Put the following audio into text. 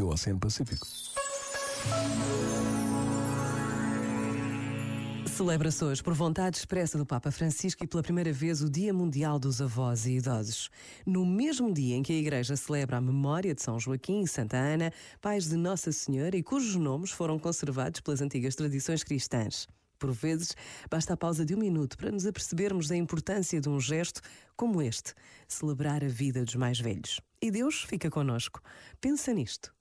teu Oceano Pacífico. Celebra-se hoje, por vontade expressa do Papa Francisco, e pela primeira vez o Dia Mundial dos Avós e Idosos. No mesmo dia em que a Igreja celebra a memória de São Joaquim e Santa Ana, pais de Nossa Senhora e cujos nomes foram conservados pelas antigas tradições cristãs. Por vezes, basta a pausa de um minuto para nos apercebermos da importância de um gesto como este, celebrar a vida dos mais velhos. E Deus fica conosco. Pensa nisto